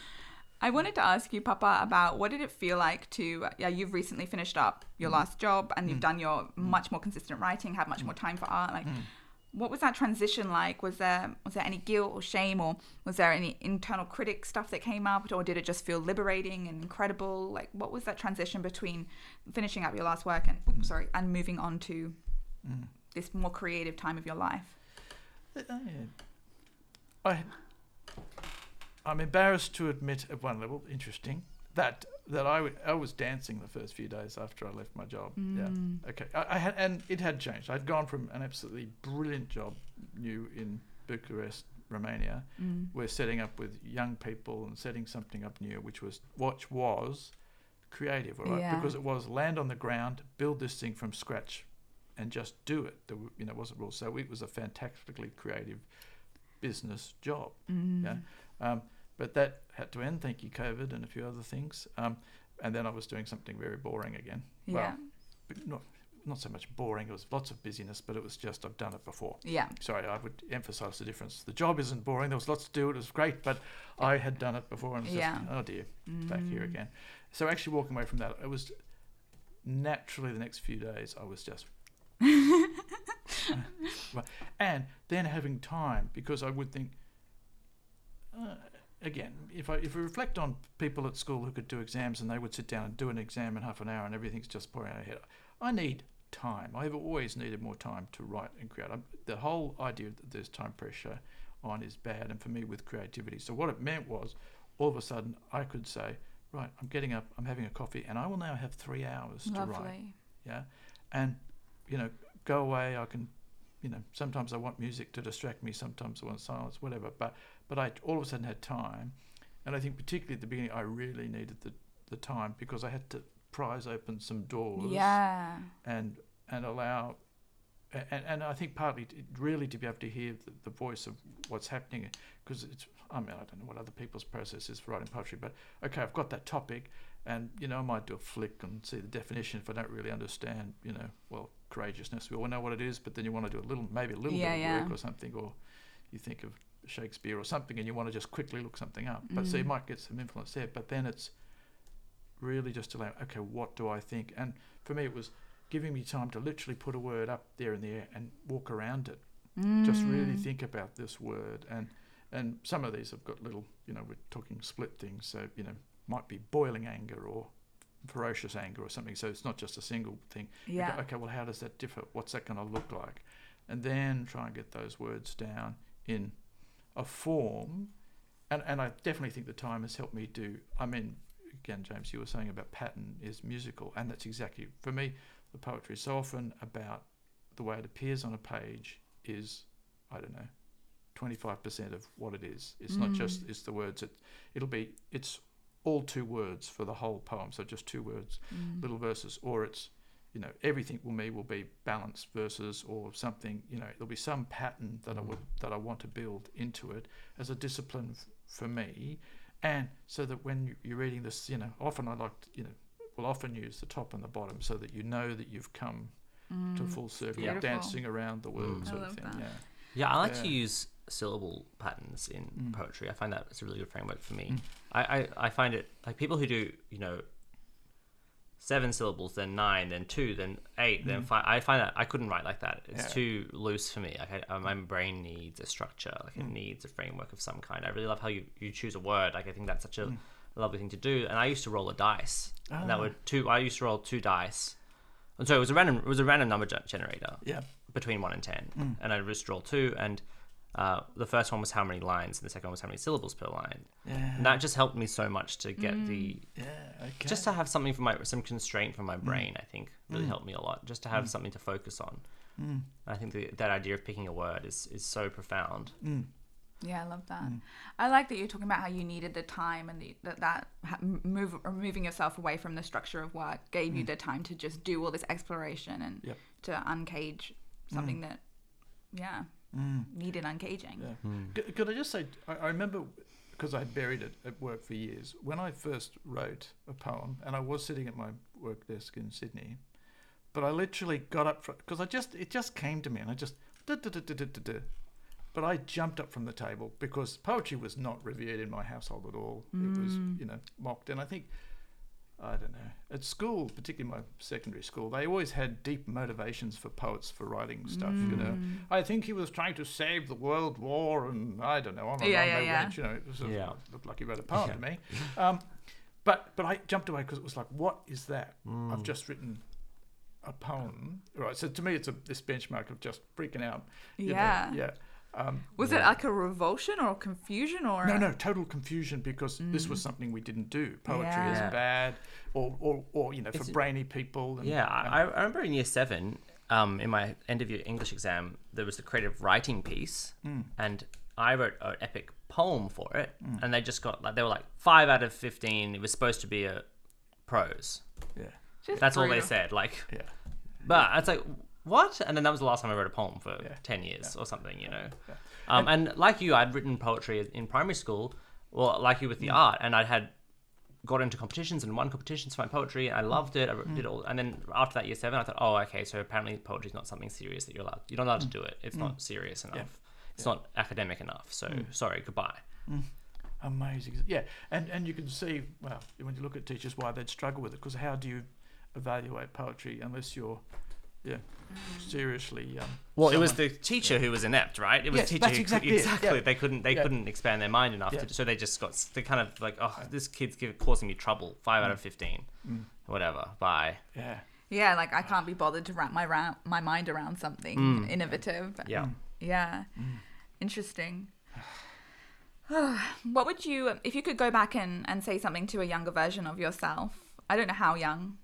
I wanted to ask you, Papa, about what did it feel like to? Yeah, you've recently finished up your mm. last job, and you've mm. done your mm. much more consistent writing, have much more time for art. Like, what was that transition like? Was there was there any guilt or shame, or was there any internal critic stuff that came up, or did it just feel liberating and incredible? Like, what was that transition between finishing up your last work and oops, sorry, and moving on to this more creative time of your life? I, I'm embarrassed to admit at one level, interesting, that that I, w- I was dancing the first few days after I left my job. Mm. Yeah. Okay. I, I had, and it had changed. I'd gone from an absolutely brilliant job, new in Bucharest, Romania, Mm. we're setting up with young people and setting something up new, which was which was creative, right? Yeah. Because it was land on the ground, build this thing from scratch, and just do it. There, you know, it wasn't rules. So it was a fantastically creative business job. Mm. Yeah. Um, but that had to end. Thank you, COVID, and a few other things. Um, and then I was doing something very boring again. Yeah. Well, not not so much boring. It was lots of busyness, but it was just I've done it before yeah. sorry, I would emphasize the difference. The job isn't boring. There was lots to do. It was great, but I had done it before, and Yeah. just, oh dear, back here Mm. again. So actually, walking away from that, it was naturally the next few days. I was just, *laughs* *laughs* and then having time because I would think, uh, again, if I if we reflect on people at school who could do exams and they would sit down and do an exam in half an hour and everything's just pouring out ahead, I need time. I've always needed more time to write and create. i the whole idea that there's time pressure on is bad, and for me with creativity. So what it meant was, all of a sudden, I could say, right, I'm getting up, I'm having a coffee, and I will now have three hours to write Lovely. yeah and you know go away i can you know sometimes i want music to distract me sometimes i want silence whatever but but i all of a sudden had time and i think particularly at the beginning i really needed the the time because i had to prise open some doors Yeah. and and allow and, and I think partly to, really to be able to hear the, the voice of what's happening because it's I mean I don't know what other people's process is for writing poetry but okay I've got that topic and you know I might do a flick and see the definition if I don't really understand you know well courageousness we all know what it is but then you want to do a little maybe a little Yeah, bit of yeah. work or something or you think of Shakespeare or something and you want to just quickly look something up. But so you Mm. might get some influence there but then it's really just allow okay what do I think? And for me it was giving me time to literally put a word up there in the air and walk around it. Just really Mm. think about this word. And and some of these have got little you know we're talking split things so you know might be boiling anger or ferocious anger or something so it's not just a single thing. You go, Yeah. okay well how does that differ? What's that going to look like? And then try and get those words down in a form and and I definitely think the time has helped me do I mean again James you were saying about pattern is musical and that's exactly for me the poetry is so often about the way it appears on a page is I don't know 25% of what it is it's not just Mm. it's the words it it'll be it's all two words for the whole poem so just two words Mm. little verses or it's you know everything will me will be balanced versus or something you know there'll be some pattern that I would that I want to build into it as a discipline f- for me and so that when you- you're reading this you know often I like to, you know will often use the top and the bottom so that you know that you've come to Mm. full circle Beautiful. dancing around the world Mm. Sort of thing that. yeah Yeah, I like to use syllable patterns in Mm. poetry. I find that it's a really good framework for me. Mm. I, I, I find it like people who do, you know, seven syllables, then nine, then two, then eight, then Mm. five. I find that I couldn't write like that. It's Yeah. too loose for me. Like I, uh, my brain needs a structure. Like it Mm. needs a framework of some kind. I really love how you, you choose a word. Like I think that's such a Mm. lovely thing to do. And I used to roll a dice. And that Ah. would two. I used to roll two dice. And so it was a random. It was a random number generator yeah between one and ten, Mm. and I would just roll two. And uh, the first one was how many lines, and the second one was how many syllables per line. yeah And that just helped me so much to get the yeah okay just to have something for my some constraint from my brain. I think really Mm. helped me a lot. Just to have Mm. something to focus on. mm. I think the, that idea of picking a word is is so profound. Mm. Yeah, I love that. Mm. I like that you're talking about how you needed the time and the, that that ha- move removing yourself away from the structure of work gave you Mm. the time to just do all this exploration and Yep. to uncage something that, yeah, Mm. needed uncaging. Yeah. C- Could I just say, I, I remember because I had buried it at work for years, when I first wrote a poem, and I was sitting at my work desk in Sydney, but I literally got up because I just, it just came to me and I just, duh, duh, duh. but I jumped up from the table because poetry was not revered in my household at all. It was, Mm. you know, mocked. And I think, I don't know, at school, particularly my secondary school, they always had deep motivations for poets for writing stuff, you know. Mm. I think he was trying to save the World War, and I don't know. On and Yeah, on yeah, yeah. went, you know, it was a, Yeah. looked like he wrote a poem Yeah. to me. Um, but but I jumped away because it was like, what is that? Mm. I've just written a poem, right? So to me, it's a this benchmark of just freaking out. Yeah, know, Yeah. Yeah. Um, Was it like a revulsion or a confusion or no, a- no, total confusion because this was something we didn't do. Poetry is bad, or, or, or you know, for It's- brainy people. And, Yeah, and- I, I remember in year seven, um, in my end of year English exam, there was the creative writing piece, and I wrote an epic poem for it, and they just got like they were like five out of fifteen. It was supposed to be a prose. yeah, Just That's all they said. Like, yeah. but it's like what? And then that was the last time I wrote a poem for Yeah. ten years or something, you know. Yeah. Um, and like you, I'd written poetry in primary school, well, like you with the mm. art, and I had got into competitions and won competitions for my poetry. And I mm. loved it. I wrote- did mm. all, and then after that year seven, I thought, oh, okay, so apparently poetry is not something serious that you're allowed. You're not allowed to do it. It's not serious enough. It's not academic enough. So sorry, goodbye. Amazing. Yeah, and and you can see well when you look at teachers why they'd struggle with it because how do you evaluate poetry unless you're yeah seriously um, Well, it was the teacher who was inept, right? It was Yes, teacher that's exactly could, it, exactly. yeah. They couldn't. They Yeah. couldn't expand their mind enough, Yeah. to, so they just got. They kind of like, oh, this kid's give, causing me trouble. Five out of mm. fifteen, mm. whatever. Bye. yeah Yeah, like I can't be bothered to wrap my ra- my mind around something mm. innovative. Yeah. Yeah. Interesting. *sighs* what would you, if you could go back and, and say something to a younger version of yourself? I don't know how young.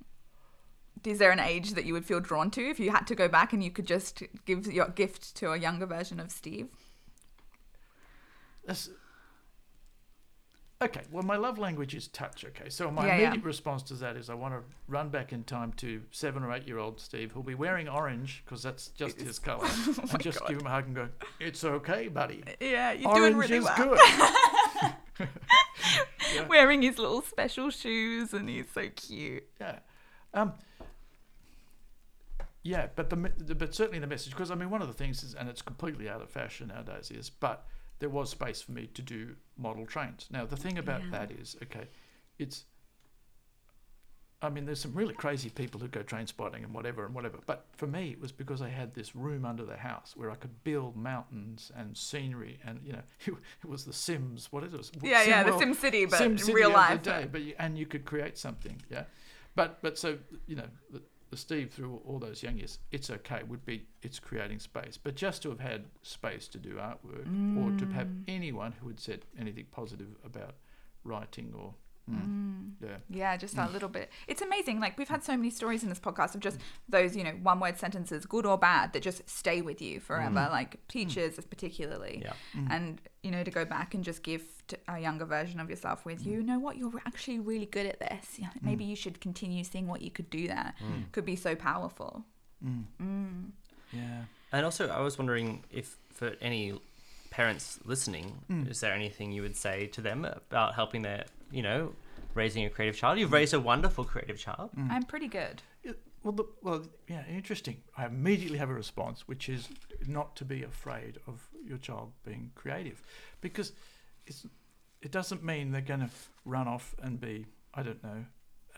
Is there an age that you would feel drawn to if you had to go back and you could just give your gift to a younger version of Steve? That's, okay, well, my love language is touch. Okay, so my Yeah, yeah. immediate response to that is I want to run back in time to seven or eight year old Steve, who'll be wearing orange because that's just his *laughs* colour, Oh and just give him a hug and go, "It's okay, buddy. Yeah, you're orange doing really well. good." *laughs* *laughs* Wearing his little special shoes and he's so cute. Yeah. Um, yeah, but the, the but certainly the message because I mean one of the things is and it's completely out of fashion nowadays is but there was space for me to do model trains. Now the thing about Yeah. that is okay, it's I mean there's some really crazy people who go train spotting and whatever and whatever. But for me it was because I had this room under the house where I could build mountains and scenery and you know *laughs* it, was the Sims what is it? Yeah, yeah, the SimWorld- Sim City, but Sim City real life. the day, but you, and you could create something, yeah. But but so you know the, the Steve through all those young years, it's okay. Would be it's creating space, but just to have had space to do artwork or to have Mm. anyone who had said anything positive about writing or mm, yeah. Yeah, just Mm. that little bit. It's amazing. Like we've had so many stories in this podcast of just those, you know, one word sentences, good or bad, that just stay with you forever. Mm. Like teachers, particularly. Yeah. And you know, to go back and just gift a younger version of yourself with, Mm. you know what, you're actually really good at this. Yeah, maybe you should continue seeing what you could do there. Could be so powerful. Mm. Yeah. And also, I was wondering if for any parents listening, is there anything you would say to them about helping their, you know, raising a creative child? You've raised a wonderful creative child. Hmm. I'm pretty good. Well, the, well, yeah, interesting. I immediately have a response, which is not to be afraid of your child being creative, because it's it doesn't mean they're going to run off and be I don't know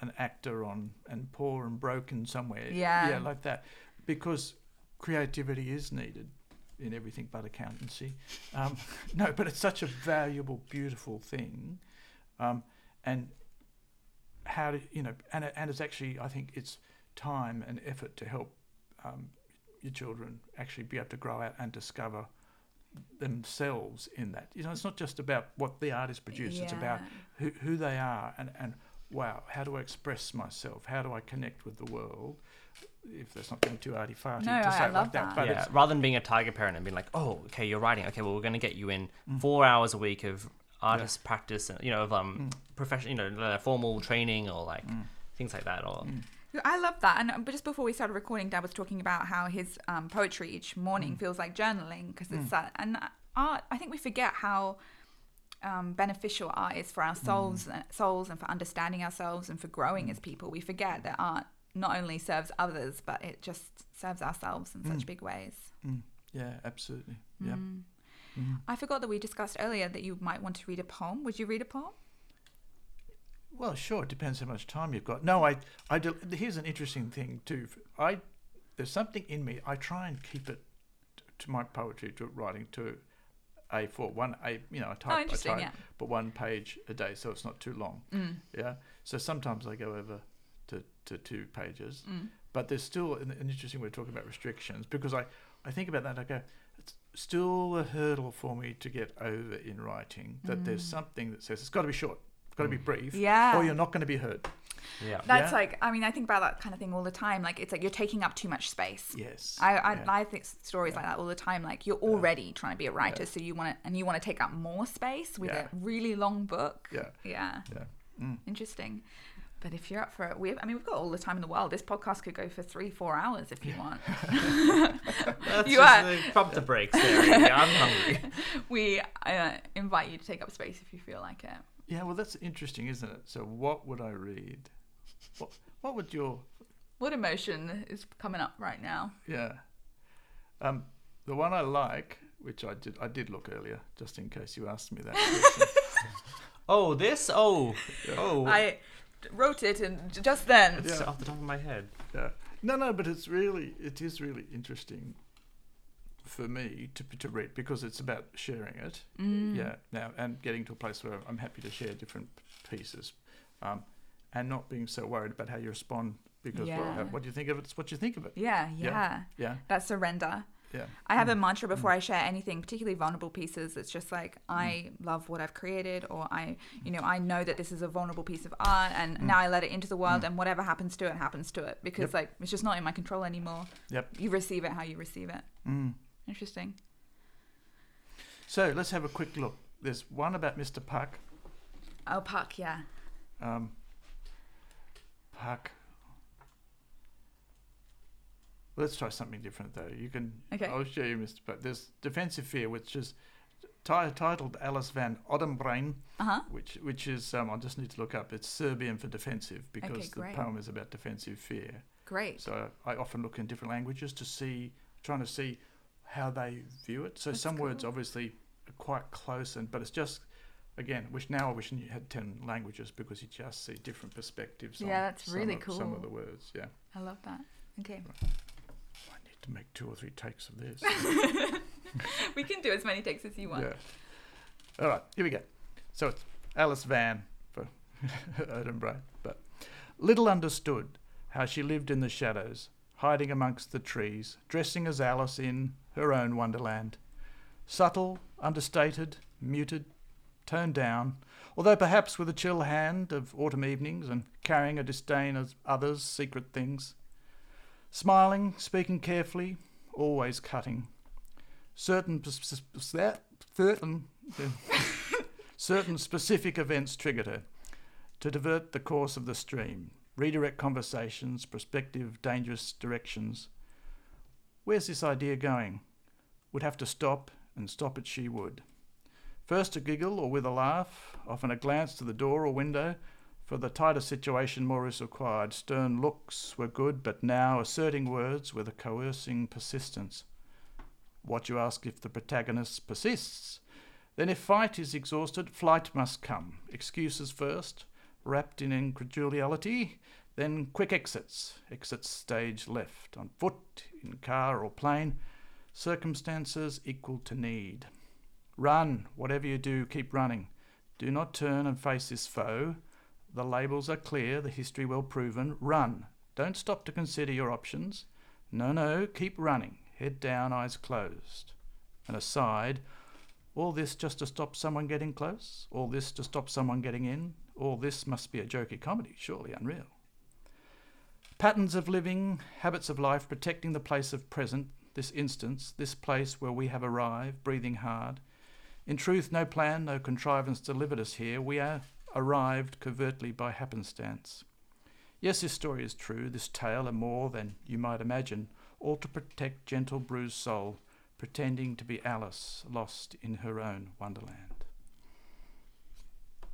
an actor on and poor and broken somewhere. Yeah. yeah, like that, because creativity is needed in everything but accountancy. Um, *laughs* no, but it's such a valuable, beautiful thing, um, and how to you know, and and it's actually I think it's time and effort to help um, your children actually be able to grow out and discover themselves in that. You know, it's not just about what the artist produced; it's about who, who they are and, and wow, how do I express myself? How do I connect with the world? If that's not getting too arty farty No, to I- say I it love like that, that. but yeah, rather than being a tiger parent and being like, oh, okay, you're writing. Okay, well, we're going to get you in Mm. four hours a week of artist practice, and you know, of um, Mm. professional, you know, uh, formal training or like things like that. Or Mm. I love that. And um, but just before we started recording, Dad was talking about how his um, poetry each morning feels like journaling because it's that. And art, I think we forget how um, beneficial art is for our souls, uh, souls, and for understanding ourselves and for growing as people. We forget that art not only serves others, but it just serves ourselves in such big ways. mm, yeah, absolutely. Yeah. Mm. I forgot that we discussed earlier that you might want to read a poem. Would you read a poem? Well, sure. It depends how much time you've got. No, I, I. do- Here's an interesting thing too. I, there's something in me. I try and keep it to my poetry, to writing to a4, one a. You know, I type, Oh, type, yeah. but one page a day, so it's not too long. Mm. Yeah. So sometimes I go over to, to two pages, Mm. but there's still an, an interesting way of talking about restrictions because I, I think about that. I go, still a hurdle for me to get over in writing that there's something that says it's got to be short, it's got to be brief, Mm. Yeah. or you're not going to be heard. Yeah. That's Yeah. like, I mean, I think about that kind of thing all the time. Like, it's like you're taking up too much space. Yes. I, I, yeah. I think stories like that all the time. Like you're already trying to be a writer, so you want to, and you want to take up more space with Yeah. a really long book. Yeah. Yeah. yeah. Mm. Interesting. But if you're up for it, we have, I mean, we've got all the time in the world. This podcast could go for three, four hours if you want. *laughs* That's You just are- the pump to breaks there. Yeah, I'm hungry. *laughs* we uh, invite you to take up space if you feel like it. Yeah, well, that's interesting, isn't it? So, what would I read? What, what would your What emotion is coming up right now? yeah? Um, the one I like, which I did, I did look earlier, just in case you asked me that. question. *laughs* Oh, this? Oh. Oh. I wrote it and just then. It's Yeah. off the top of my head. yeah. No, no, but it's really, it is really interesting for me to to read because it's about sharing it. Mm. Yeah. Now and getting to a place where I'm happy to share different pieces, um, and not being so worried about how you respond because well, Yeah. what do you think of it? It's what you think of it. Yeah, yeah, Yeah. Yeah. That surrender. Yeah. I have a mantra before I share anything, particularly vulnerable pieces. It's just like I Mm. love what I've created, or I, you know, I know that this is a vulnerable piece of art, and Mm. now I let it into the world, and whatever happens to it happens to it because Yep. like it's just not in my control anymore. Yep. You receive it how you receive it. Mm. Interesting. So let's have a quick look. There's one about Mr. Puck. Oh, Puck, yeah. Um, Puck. Let's try something different though. You can. Okay. I'll show you, Mr. Puck. There's Defensive Fear, which is ti- titled Alice van Oddenbrein, Uh huh. which which is um, I just need to look up. It's Serbian for defensive because the poem is about defensive fear. Great. So I often look in different languages to see, trying to see how they view it. So That's some words obviously are quite close, and but it's just again, wish now I wish you had ten languages because you just see different perspectives. Yeah, on that's some really of, Some of the words, yeah. I love that. Okay. I need to make two or three takes of this. *laughs* we can do as many takes as you want. yeah. All right, here we go. So it's Alice Van for *laughs* Edinburgh, but little understood how she lived in the shadows, hiding amongst the trees, dressing as Alice in her own wonderland. Subtle, understated, muted, toned down, although perhaps with a chill hand of autumn evenings and carrying a disdain of others' secret things. Smiling, speaking carefully, always cutting. Certain, pers- pers- certain, *laughs* certain specific events triggered her to divert the course of the stream, redirect conversations, prospective, dangerous directions. Where's this idea going? Would have to stop, and stop it she would. First a giggle or with a laugh, often a glance to the door or window. For the tighter situation more is required. Stern looks were good, but now asserting words with a coercing persistence. What you ask if the protagonist persists? Then, if fight is exhausted, flight must come. Excuses first, wrapped in incredulity, then quick exits. Exits stage left, on foot, in car or plane. Circumstances equal to need. Run, whatever you do, keep running. Do not turn and face this foe. The labels are clear, the history well proven. Run. Don't stop to consider your options. No, no, keep running. Head down, eyes closed. And aside, all this just to stop someone getting close? All this to stop someone getting in? All this must be a jokey comedy, surely unreal. Patterns of living, habits of life, protecting the place of present, this instance, this place where we have arrived, breathing hard. In truth, no plan, no contrivance delivered us here. We are arrived covertly by happenstance. Yes, this story is true, this tale, and more than you might imagine, all to protect gentle bruised soul, pretending to be Alice, lost in her own wonderland.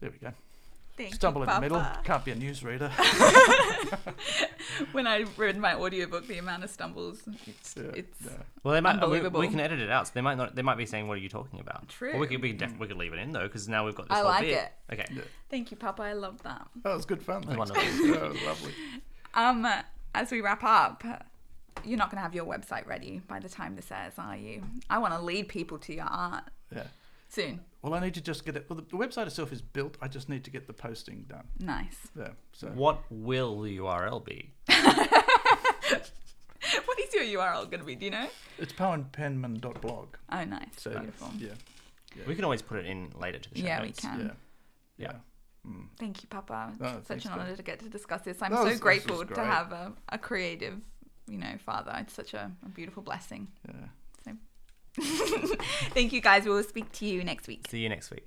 There we go. Thank Stumble you, in the middle. Can't be a newsreader. *laughs* when I read my audiobook, the amount of stumbles, it's, Yeah, it's yeah. Well, they might. We, Unbelievable. we can edit it out, so they might not. They might be saying, "What are you talking about?" True. Or we could. We, can def- we could leave it in though, because now we've got this I whole like bit. it. Okay. Yeah. thank you, Papa. I love that. That was good fun. That's Thanks. wonderful. *laughs* That was lovely. Um, as we wrap up, you're not going to have your website ready by the time this airs, are you? I want to lead people to your art Yeah. Soon. Well, I need to just get it. Well, the, the website itself is built. I just need to get the posting done. Nice. Yeah. So What will the URL be? *laughs* What is your URL going to be? Do you know? It's poeandpenman.blog. Oh, nice. So Beautiful. yeah, We can always put it in later to the show Yeah, we notes. can. yeah, Yeah. yeah. Mm. Thank you, Papa. Oh, It's thanks, such an honor to get to discuss this. I'm That so was- grateful to great. have a, a creative, you know, father. It's such a, a beautiful blessing. yeah. *laughs* Thank you, guys. We'll speak to you next week. See you next week.